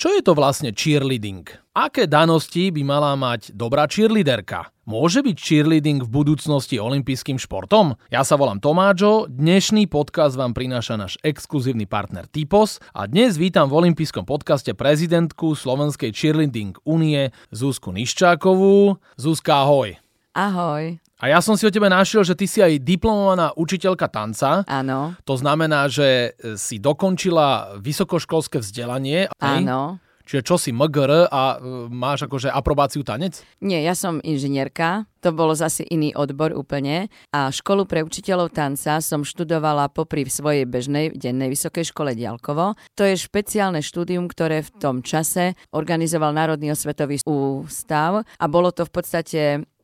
Čo je to vlastne cheerleading? Aké danosti by mala mať dobrá cheerleaderka? Môže byť cheerleading v budúcnosti olympijským športom? Ja sa volám Tomáčo, dnešný podcast vám prináša náš exkluzívny partner Typos a dnes vítam v olympijskom podcaste prezidentku Slovenskej cheerleading únie Zuzku Niščákovú. Zuzka, ahoj. Ahoj. A ja som si o tebe našiel, že ty si aj diplomovaná učiteľka tanca. Áno. To znamená, že si dokončila vysokoškolské vzdelanie. Áno. Čiže čo si MGR a e, máš akože aprobáciu tanec? Nie, ja som inžinierka, to bolo zase iný odbor úplne a školu pre učiteľov tanca som študovala popri svojej bežnej dennej vysokej škole Dialkovo. To je špeciálne štúdium, ktoré v tom čase organizoval Národný osvetový ústav a bolo to v podstate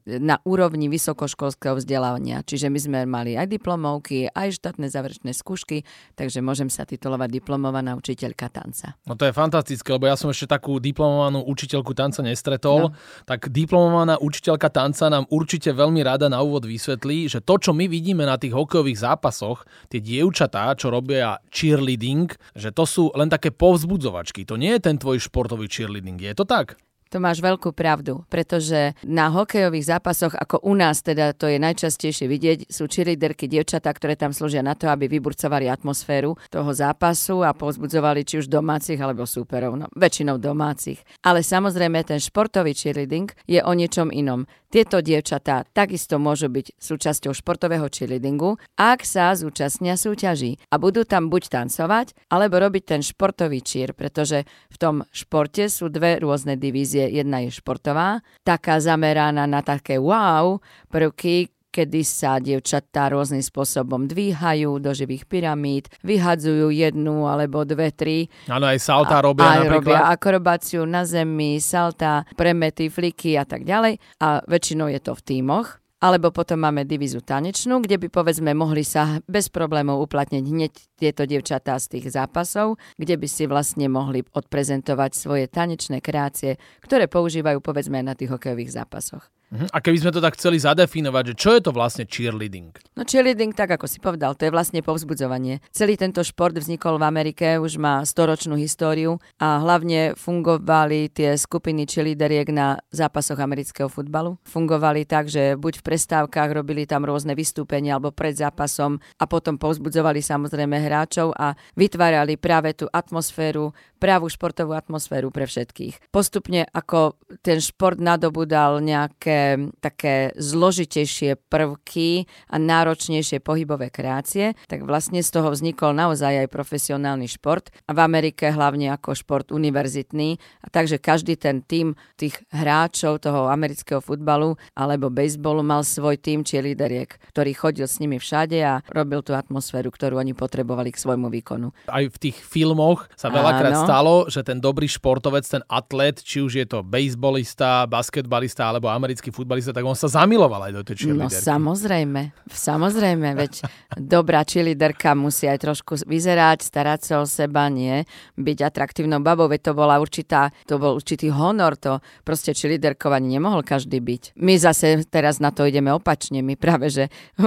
na úrovni vysokoškolského vzdelávania. Čiže my sme mali aj diplomovky, aj štátne záverečné skúšky, takže môžem sa titulovať diplomovaná učiteľka tanca. No to je fantastické, lebo ja som ešte takú diplomovanú učiteľku tanca nestretol. No. Tak diplomovaná učiteľka tanca nám určite veľmi rada na úvod vysvetlí, že to, čo my vidíme na tých hokejových zápasoch, tie dievčatá, čo robia cheerleading, že to sú len také povzbudzovačky. To nie je ten tvoj športový cheerleading, je to tak? To máš veľkú pravdu, pretože na hokejových zápasoch, ako u nás teda to je najčastejšie vidieť, sú cheerleaderky, dievčatá, ktoré tam slúžia na to, aby vyburcovali atmosféru toho zápasu a pozbudzovali či už domácich alebo súperov, no väčšinou domácich. Ale samozrejme ten športový cheerleading je o niečom inom. Tieto dievčatá takisto môžu byť súčasťou športového cheerleadingu, ak sa zúčastnia súťaží a budú tam buď tancovať, alebo robiť ten športový cheer, pretože v tom športe sú dve rôzne divízie. Jedna je športová, taká zameraná na také wow prvky, kedy sa dievčatá rôznym spôsobom dvíhajú do živých pyramíd, vyhadzujú jednu alebo dve, tri. Áno, aj salta robia aj napríklad. robia akrobáciu na zemi, salta, premety, fliky a tak ďalej. A väčšinou je to v tímoch. Alebo potom máme divízu tanečnú, kde by povedzme mohli sa bez problémov uplatniť hneď tieto dievčatá z tých zápasov, kde by si vlastne mohli odprezentovať svoje tanečné kreácie, ktoré používajú povedzme na tých hokejových zápasoch. Mhm. A keby sme to tak chceli zadefinovať, že čo je to vlastne cheerleading? No cheerleading, tak ako si povedal, to je vlastne povzbudzovanie. Celý tento šport vznikol v Amerike, už má storočnú históriu a hlavne fungovali tie skupiny cheerleaderiek na zápasoch amerického futbalu. Fungovali tak, že buď v prestávkach robili tam rôzne vystúpenia alebo pred zápasom a potom povzbudzovali samozrejme hráčov a vytvárali práve tú atmosféru, pravú športovú atmosféru pre všetkých. Postupne ako ten šport nadobudal nejaké také zložitejšie prvky a náročnejšie pohybové kreácie, tak vlastne z toho vznikol naozaj aj profesionálny šport a v Amerike hlavne ako šport univerzitný. A takže každý ten tým tých hráčov toho amerického futbalu alebo bejsbolu mal svoj tým cheerleaderiek, ktorý chodil s nimi všade a robil tú atmosféru, ktorú oni potrebovali k svojmu výkonu. Aj v tých filmoch sa veľakrát Áno. Stalo, že ten dobrý športovec, ten atlet, či už je to bejsbolista, basketbalista alebo americký futbalista, tak on sa zamiloval aj do tej cheerleaderky. No samozrejme, samozrejme, veď dobrá cheerleaderka musí aj trošku vyzerať, starať sa o seba, nie byť atraktívnou babou, veď to bola určitá, to bol určitý honor, to proste cheerleaderkovanie nemohol každý byť. My zase teraz na to ideme opačne, my práve, že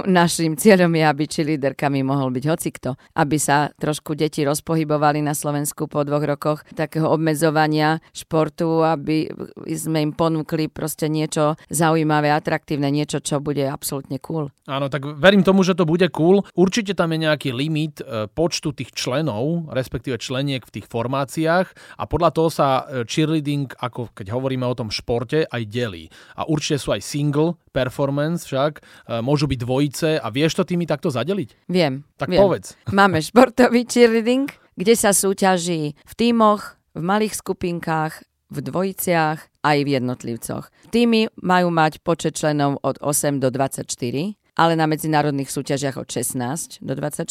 našim cieľom je, aby cheerleaderkami mohol byť hocikto, aby sa trošku deti rozpohybovali na Slovensku po dvoch rokoch takého obmedzovania športu, aby sme im ponúkli proste niečo zaujímavé, atraktívne, niečo, čo bude absolútne cool. Áno, tak verím tomu, že to bude cool. Určite tam je nejaký limit e, počtu tých členov, respektíve členiek v tých formáciách a podľa toho sa e, cheerleading, ako keď hovoríme o tom športe, aj delí. A určite sú aj single performance však, e, môžu byť dvojice a vieš to tými takto zadeliť? Viem. Tak viem. povedz. Máme športový cheerleading, kde sa súťaží v tímoch, v malých skupinkách, v dvojiciach aj v jednotlivcoch. Týmy majú mať počet členov od 8 do 24, ale na medzinárodných súťažiach od 16 do 24.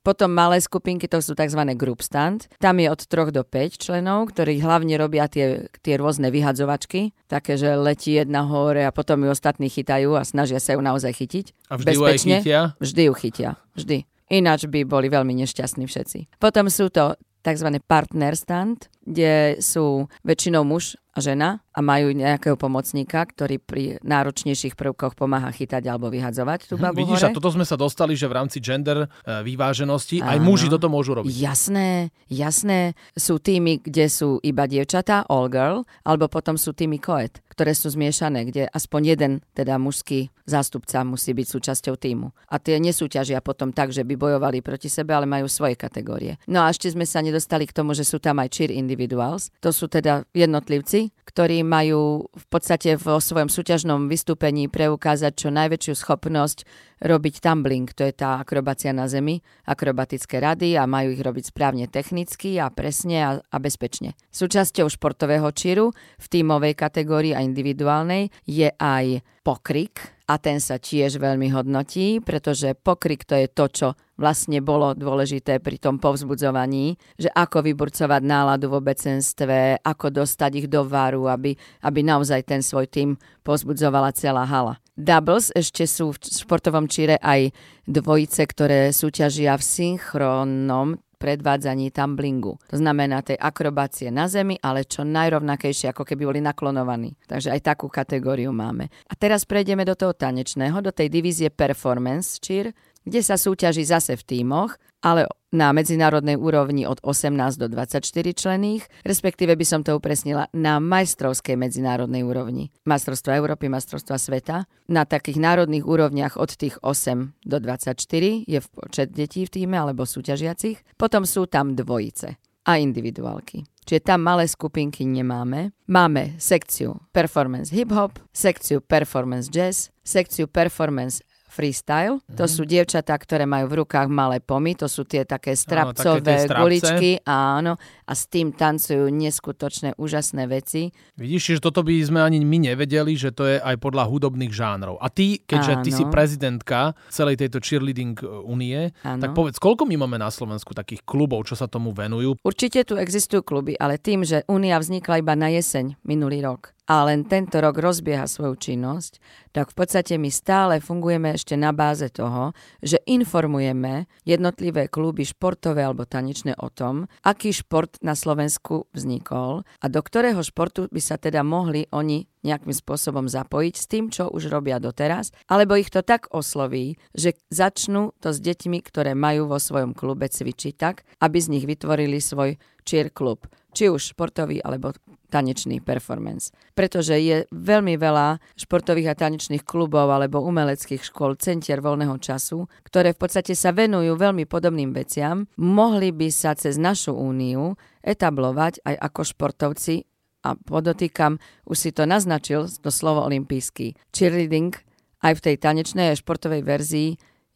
Potom malé skupinky, to sú tzv. group stand. Tam je od 3 do 5 členov, ktorí hlavne robia tie, tie rôzne vyhadzovačky, také, že letí jedna hore a potom ju ostatní chytajú a snažia sa ju naozaj chytiť. A vždy Bezpečne. ju aj chytia? Vždy ju chytia, vždy. Ináč by boli veľmi nešťastní všetci. Potom sú to tzv. partner stand, kde sú väčšinou muž a žena a majú nejakého pomocníka, ktorý pri náročnejších prvkoch pomáha chytať alebo vyhadzovať tú Hm, babu Vidíš, hore. a toto sme sa dostali, že v rámci gender e, vyváženosti aj muži toto môžu robiť. Jasné, jasné. Sú týmy, kde sú iba dievčatá, all girl, alebo potom sú týmy koet, ktoré sú zmiešané, kde aspoň jeden, teda mužský zástupca musí byť súčasťou týmu. A tie nesúťažia potom tak, že by bojovali proti sebe, ale majú svoje kategórie. No a ešte sme sa nedostali k tomu, že sú tam aj cheer individuals. To sú teda jednotlivci, ktorí majú v podstate vo svojom súťažnom vystúpení preukázať čo najväčšiu schopnosť robiť tumbling, to je tá akrobácia na zemi, akrobatické rady a majú ich robiť správne technicky a presne a, a bezpečne. Súčasťou športového číru v tímovej kategórii a individuálnej je aj pokrik a ten sa tiež veľmi hodnotí, pretože pokrik to je to, čo vlastne bolo dôležité pri tom povzbudzovaní, že ako vyburcovať náladu v obecenstve, ako dostať ich do varu, aby, aby naozaj ten svoj tým pozbudzovala celá hala. Doubles ešte sú v športovom číre aj dvojice, ktoré súťažia v synchronnom predvádzaní tumblingu. To znamená tej akrobácie na zemi, ale čo najrovnakejšie, ako keby boli naklonovaní. Takže aj takú kategóriu máme. A teraz prejdeme do toho tanečného, do tej divízie performance cheer, kde sa súťaží zase v tímoch, ale na medzinárodnej úrovni od 18 do 24 člených, respektíve by som to upresnila na majstrovskej medzinárodnej úrovni. Majstrovstva Európy, majstrovstva sveta. Na takých národných úrovniach od tých 8 do 24 je v počet detí v týme alebo súťažiacich. Potom sú tam dvojice a individuálky. Čiže tam malé skupinky nemáme. Máme sekciu performance hip-hop, sekciu performance jazz, sekciu performance freestyle. To sú dievčatá, ktoré majú v rukách malé pomy, to sú tie také strapcové také strapce. guličky, áno, a s tým tancujú neskutočné, úžasné veci. Vidíš, že toto by sme ani my nevedeli, že to je aj podľa hudobných žánrov. A ty, keďže ty Áno. si prezidentka celej tejto cheerleading e, únie, Áno. tak povedz, koľko my máme na Slovensku takých klubov, čo sa tomu venujú? Určite tu existujú kluby, ale tým, že Únia vznikla iba na jeseň minulý rok a len tento rok rozbieha svoju činnosť, tak v podstate my stále fungujeme ešte na báze toho, že informujeme jednotlivé kluby športové alebo tanečné o tom, aký šport na Slovensku vznikol a do ktorého športu by sa teda mohli oni nejakým spôsobom zapojiť s tým, čo už robia doteraz, alebo ich to tak osloví, že začnú to s deťmi, ktoré majú vo svojom klube cvičiť tak, aby z nich vytvorili svoj cheer klub. Či už športový alebo tanečný performance. Pretože je veľmi veľa športových a tanečných klubov alebo umeleckých škôl, centier voľného času, ktoré v podstate sa venujú veľmi podobným veciam. Mohli by sa cez našu úniu etablovať aj ako športovci a podotýkam, už si to naznačil, to slovo olimpijský. Cheerleading aj v tej tanečnej a športovej verzii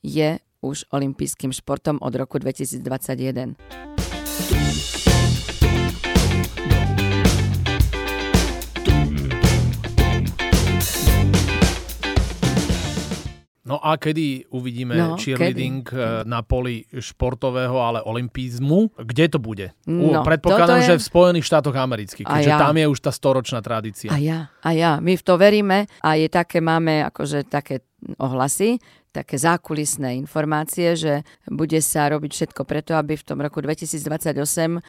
je už olympijským športom od roku 2021. No a kedy uvidíme No, cheerleading kedy? na poli športového, ale olimpizmu? Kde to bude? No, predpokladám, je- že v Spojených štátoch amerických, A keďže ja. tam je už tá storočná tradícia. A ja, a ja. My v to veríme a je také, máme akože také ohlasy, také zákulisné informácie, že bude sa robiť všetko preto, aby v tom roku 2028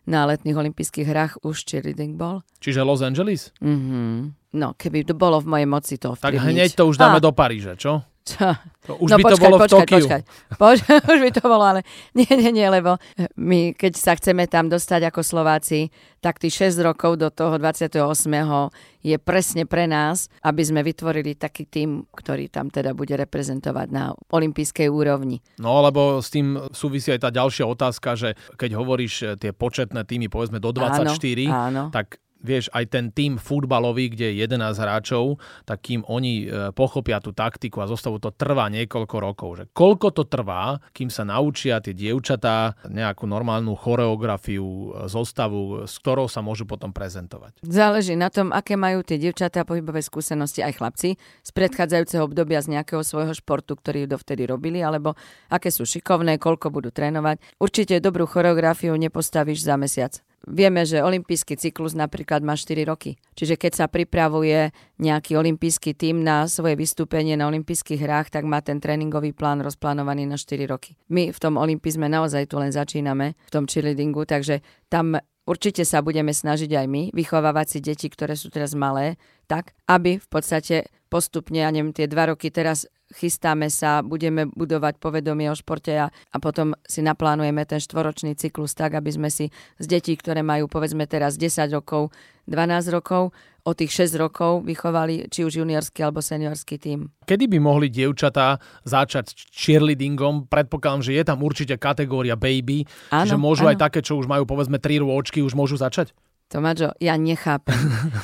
na letných olympijských hrách už cheerleading bol. Čiže Los Angeles? Mhm. No, keby to bolo v mojej moci to Tak ovplyvniť. hneď to už dáme Á, do Paríža, čo? Čo? To už no by to počkaj, bolo počkaj, v Tokiu. Počkaj, Poč- už by to bolo, ale nie, nie, nie, lebo my, keď sa chceme tam dostať ako Slováci, tak tých 6 rokov do toho 28. je presne pre nás, aby sme vytvorili taký tým, ktorý tam teda bude reprezentovať na olympijskej úrovni. No, lebo s tým súvisí aj tá ďalšia otázka, že keď hovoríš e, tie početné týmy, povedzme do 24, áno. tak vieš, aj ten tým futbalový, kde je 11 hráčov, tak kým oni e, pochopia tú taktiku a zostavu, to trvá niekoľko rokov. Že koľko to trvá, kým sa naučia tie dievčatá nejakú normálnu choreografiu, e, zostavu, s ktorou sa môžu potom prezentovať. Záleží na tom, aké majú tie dievčatá pohybové skúsenosti aj chlapci z predchádzajúceho obdobia z nejakého svojho športu, ktorý dovtedy robili, alebo aké sú šikovné, koľko budú trénovať. Určite dobrú choreografiu nepostavíš za mesiac. Vieme, že olimpijský cyklus napríklad má 4 roky. Čiže keď sa pripravuje nejaký olimpijský tím na svoje vystúpenie na olympijských hrách, tak má ten tréningový plán rozplánovaný na 4 roky. My v tom olympizme naozaj tu len začíname, v tom cheerleadingu, takže tam určite sa budeme snažiť aj my vychovávať si deti, ktoré sú teraz malé, tak, aby v podstate postupne, ja neviem, tie dva roky teraz chystáme sa, budeme budovať povedomie o športe a, a potom si naplánujeme ten štvoročný cyklus tak, aby sme si z detí, ktoré majú povedzme teraz 10 rokov, 12 rokov, o tých 6 rokov vychovali či už juniorský alebo seniorský tím. Kedy by mohli dievčatá začať cheerleadingom? Predpokladám, že je tam určite kategória baby, áno, že môžu áno. aj také, čo už majú povedzme 3 rôčky, už môžu začať? Tomáčo, ja nechápem.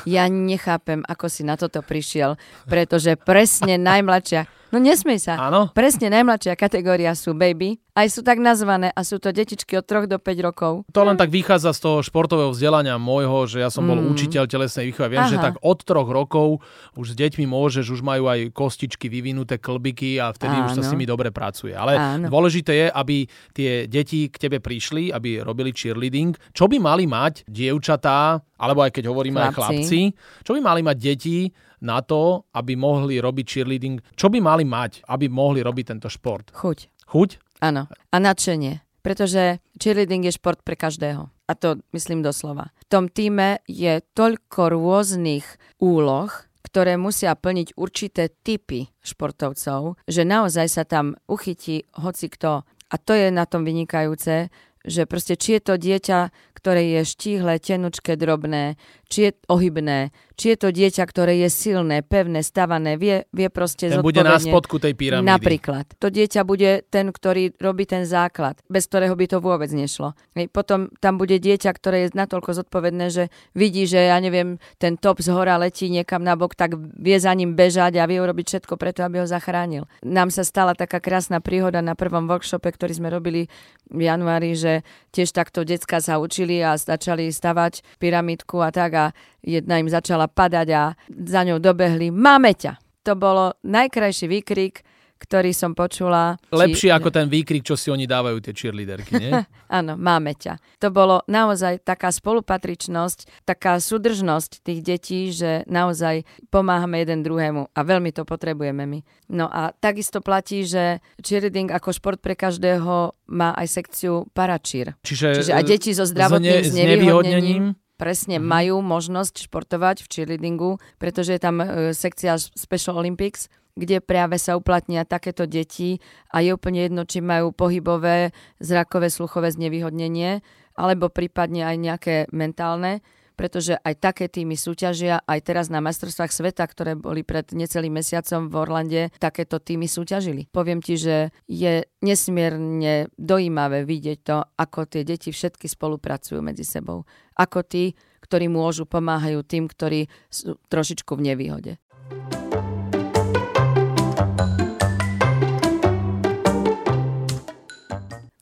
Ja nechápem, ako si na toto prišiel, pretože presne najmladšia No nesmej sa. Áno. Presne najmladšia kategória sú baby. Aj sú tak nazvané a sú to detičky od 3 do 5 rokov. To len tak vychádza z toho športového vzdelania môjho, že ja som bol mm. učiteľ telesnej výchovy. Viem, Aha. že tak od 3 rokov už s deťmi môžeš, už majú aj kostičky vyvinuté klbiky a vtedy Áno. už sa s nimi dobre pracuje. Ale Áno. dôležité je, aby tie deti k tebe prišli, aby robili cheerleading. Čo by mali mať dievčatá, alebo aj keď hovoríme chlapci. aj chlapci, čo by mali mať deti, na to, aby mohli robiť cheerleading? Čo by mali mať, aby mohli robiť tento šport? Chuť. Chuť? Áno. A nadšenie. Pretože cheerleading je šport pre každého. A to myslím doslova. V tom týme je toľko rôznych úloh, ktoré musia plniť určité typy športovcov, že naozaj sa tam uchytí hoci kto. A to je na tom vynikajúce, že proste či je to dieťa, ktoré je štíhle, tenučké, drobné, či je ohybné, či je to dieťa, ktoré je silné, pevné, stavané, vie, vie proste ten bude na spodku tej pyramídy. Napríklad. To dieťa bude ten, ktorý robí ten základ, bez ktorého by to vôbec nešlo. Potom tam bude dieťa, ktoré je natoľko zodpovedné, že vidí, že ja neviem, ten top z hora letí niekam na bok, tak vie za ním bežať a vie urobiť všetko preto, aby ho zachránil. Nám sa stala taká krásna príhoda na prvom workshope, ktorý sme robili v januári, že tiež takto decka sa učili a začali stavať pyramidku a tak a jedna im začala padať a za ňou dobehli Máme ťa! To bolo najkrajší výkrik, ktorý som počula. Lepšie či... ako ten výkrik, čo si oni dávajú, tie cheerleaderky, nie? Áno, máme ťa. To bolo naozaj taká spolupatričnosť, taká súdržnosť tých detí, že naozaj pomáhame jeden druhému a veľmi to potrebujeme my. No a takisto platí, že cheerleading ako šport pre každého má aj sekciu paračír. Čiže, Čiže aj deti so zdravotným znevýhodnením presne mm. majú možnosť športovať v cheerleadingu, pretože je tam e, sekcia Special Olympics, kde práve sa uplatnia takéto deti a je úplne jedno, či majú pohybové, zrakové, sluchové znevýhodnenie, alebo prípadne aj nejaké mentálne pretože aj také týmy súťažia. Aj teraz na majstrovstvách sveta, ktoré boli pred necelým mesiacom v Orlande, takéto týmy súťažili. Poviem ti, že je nesmierne dojímavé vidieť to, ako tie deti všetky spolupracujú medzi sebou. Ako tí, ktorí môžu, pomáhajú tým, ktorí sú trošičku v nevýhode.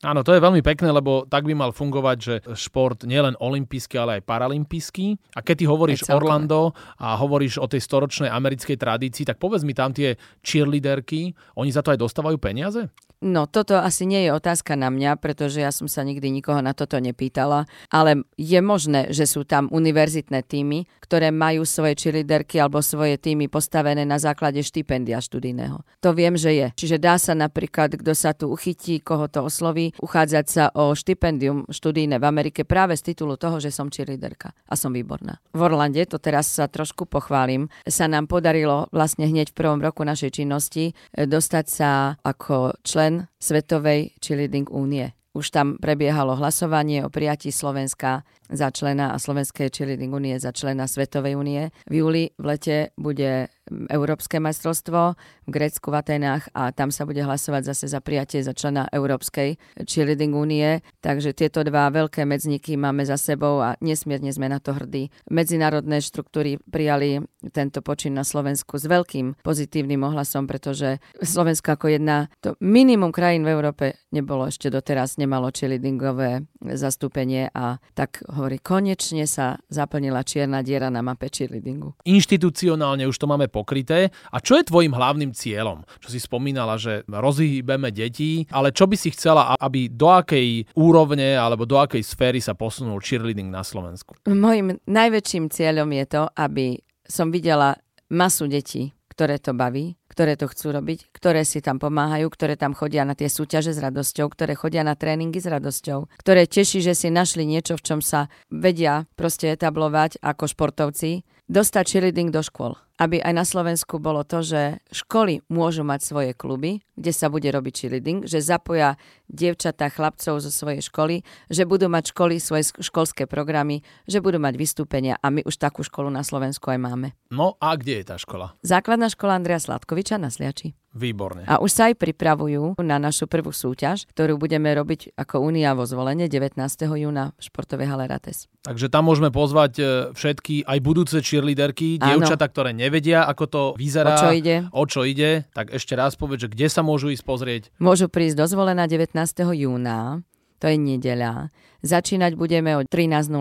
Áno, to je veľmi pekné, lebo tak by mal fungovať, že šport nielen olimpijský, ale aj paralympijský. A keď ty hovoríš Orlando a hovoríš o tej storočnej americkej tradícii, tak povedz mi tam tie cheerleaderky, oni za to aj dostávajú peniaze? No, toto asi nie je otázka na mňa, pretože ja som sa nikdy nikoho na toto nepýtala, ale je možné, že sú tam univerzitné týmy, ktoré majú svoje cheerleaderky alebo svoje týmy postavené na základe štipendia študijného. To viem, že je. Čiže dá sa napríklad, kto sa tu uchytí, koho to osloví, uchádzať sa o štipendium študijné v Amerike práve z titulu toho, že som cheerleaderka a som výborná. V Orlande, to teraz sa trošku pochválim, sa nám podarilo vlastne hneď v prvom roku našej činnosti e, dostať sa ako člen člen Svetovej cheerleading únie. Už tam prebiehalo hlasovanie o prijatí Slovenska za člena a Slovenskej cheerleading únie za člena Svetovej únie. V júli v lete bude Európske majstrovstvo v Grécku v Atenách a tam sa bude hlasovať zase za prijatie za člena Európskej cheerleading únie. Takže tieto dva veľké medzníky máme za sebou a nesmierne sme na to hrdí. Medzinárodné štruktúry prijali tento počin na Slovensku s veľkým pozitívnym ohlasom, pretože Slovensko ako jedna, to minimum krajín v Európe nebolo ešte doteraz, nemalo cheerleadingové zastúpenie a tak hovorí, konečne sa zaplnila čierna diera na mape cheerleadingu. Inštitucionálne už to máme pokryté. A čo je tvojim hlavným cieľom? Čo si spomínala, že rozhýbeme deti, ale čo by si chcela, aby do akej úrovne alebo do akej sféry sa posunul cheerleading na Slovensku? Mojím najväčším cieľom je to, aby som videla masu detí, ktoré to baví, ktoré to chcú robiť, ktoré si tam pomáhajú, ktoré tam chodia na tie súťaže s radosťou, ktoré chodia na tréningy s radosťou, ktoré teší, že si našli niečo, v čom sa vedia proste etablovať ako športovci, dostať cheerleading do škôl aby aj na Slovensku bolo to, že školy môžu mať svoje kluby, kde sa bude robiť cheerleading, že zapoja dievčatá, chlapcov zo svojej školy, že budú mať školy svoje školské programy, že budú mať vystúpenia a my už takú školu na Slovensku aj máme. No a kde je tá škola? Základná škola Andrea Sladkoviča na Sliači. Výborne. A už sa aj pripravujú na našu prvú súťaž, ktorú budeme robiť ako Únia vo zvolenie 19. júna v športovej hale Rates. Takže tam môžeme pozvať e, všetky aj budúce cheerleaderky, dievčata, ktoré nevedia, ako to vyzerá, o čo ide. O čo ide. Tak ešte raz povedz, že kde sa môžu ísť pozrieť? Môžu prísť do zvolená 19. júna to je nedeľa. Začínať budeme od 13.00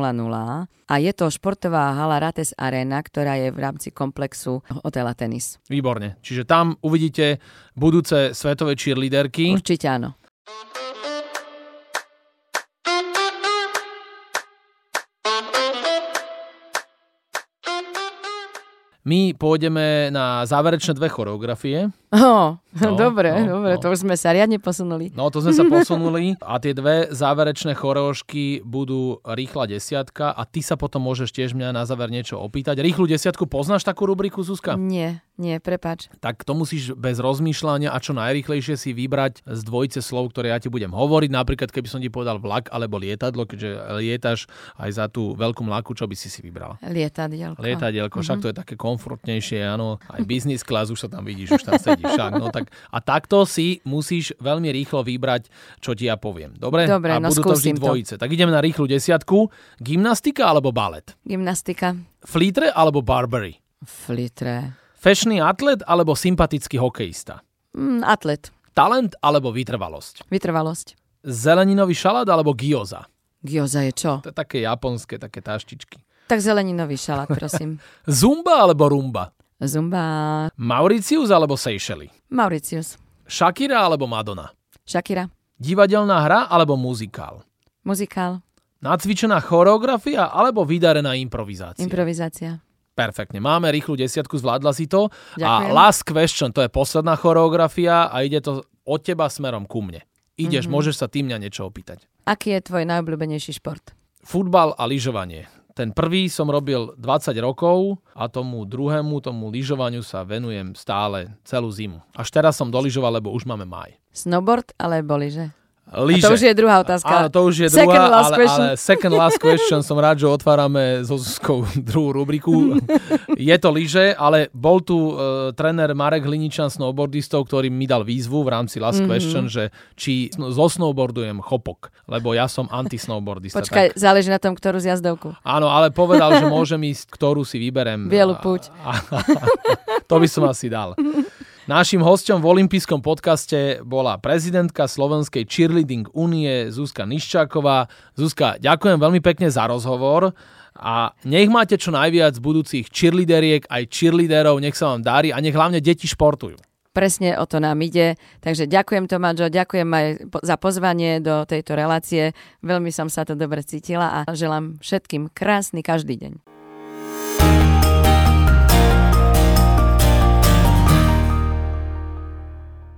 a je to športová hala Rates Arena, ktorá je v rámci komplexu hotela Tenis. Výborne. Čiže tam uvidíte budúce svetové cheerleaderky. Určite áno. My pôjdeme na záverečné dve choreografie. Oh, no, dobre, no, dobre, no. to už sme sa riadne posunuli. No, to sme sa posunuli a tie dve záverečné choreožky budú rýchla desiatka a ty sa potom môžeš tiež mňa na záver niečo opýtať. Rýchlu desiatku, poznáš takú rubriku, Zuzka? Nie, nie, prepač. Tak to musíš bez rozmýšľania a čo najrýchlejšie si vybrať z dvojice slov, ktoré ja ti budem hovoriť. Napríklad, keby som ti povedal vlak alebo lietadlo, keďže lietaš aj za tú veľkú mlaku, čo by si si vybral? Lietadielko. Lietadielko, mm-hmm. však to je také komfortnejšie, áno. Aj business class už sa tam vidíš, už tam sedí však. No, tak, a takto si musíš veľmi rýchlo vybrať, čo ti ja poviem. Dobre? Dobre, a no budú to vždy dvojice. To. Tak ideme na rýchlu desiatku. Gymnastika alebo balet? Gymnastika. Flitre alebo Barbary? Flitre. Fešný atlet alebo sympatický hokejista? Mm, atlet. Talent alebo vytrvalosť? Vytrvalosť. Zeleninový šalát alebo gyoza? Gyoza je čo? To je také japonské, také taštičky. Tak zeleninový šalát, prosím. Zumba alebo rumba? Zumba. Mauricius alebo Seychely? Mauricius. Shakira alebo Madonna? Shakira. Divadelná hra alebo muzikál? Muzikál. Nacvičená choreografia alebo vydarená improvizácia? Improvizácia. Perfektne. Máme rýchlu desiatku, zvládla si to. Ďakujem. A last question, to je posledná choreografia a ide to od teba smerom ku mne. Ideš, mm-hmm. môžeš sa tým mňa niečo opýtať. Aký je tvoj najobľúbenejší šport? Futbal a lyžovanie. Ten prvý som robil 20 rokov a tomu druhému, tomu lyžovaniu sa venujem stále celú zimu. Až teraz som dolyžoval, lebo už máme maj. Snowboard alebo lyže? Líže. A to už je druhá otázka. Áno, to už je second druhá, last ale, question. ale second last question. Som rád, že otvárame so Zuzkou druhú rubriku. je to lyže, ale bol tu uh, tréner Marek Hliničan, snowboardistov, ktorý mi dal výzvu v rámci last mm-hmm. question, že či zosnowboardujem chopok, lebo ja som anti-snowboardista. Počkaj, tak... záleží na tom, ktorú zjazdovku. Áno, ale povedal, že môžem ísť, ktorú si vyberem. Bielu púť. To by som asi dal. Našim hostom v olympijskom podcaste bola prezidentka Slovenskej cheerleading únie Zuzka Niščáková. Zuzka, ďakujem veľmi pekne za rozhovor a nech máte čo najviac budúcich cheerleaderiek aj cheerleaderov, nech sa vám darí a nech hlavne deti športujú. Presne o to nám ide. Takže ďakujem Tomáčo, ďakujem aj za pozvanie do tejto relácie. Veľmi som sa to dobre cítila a želám všetkým krásny každý deň.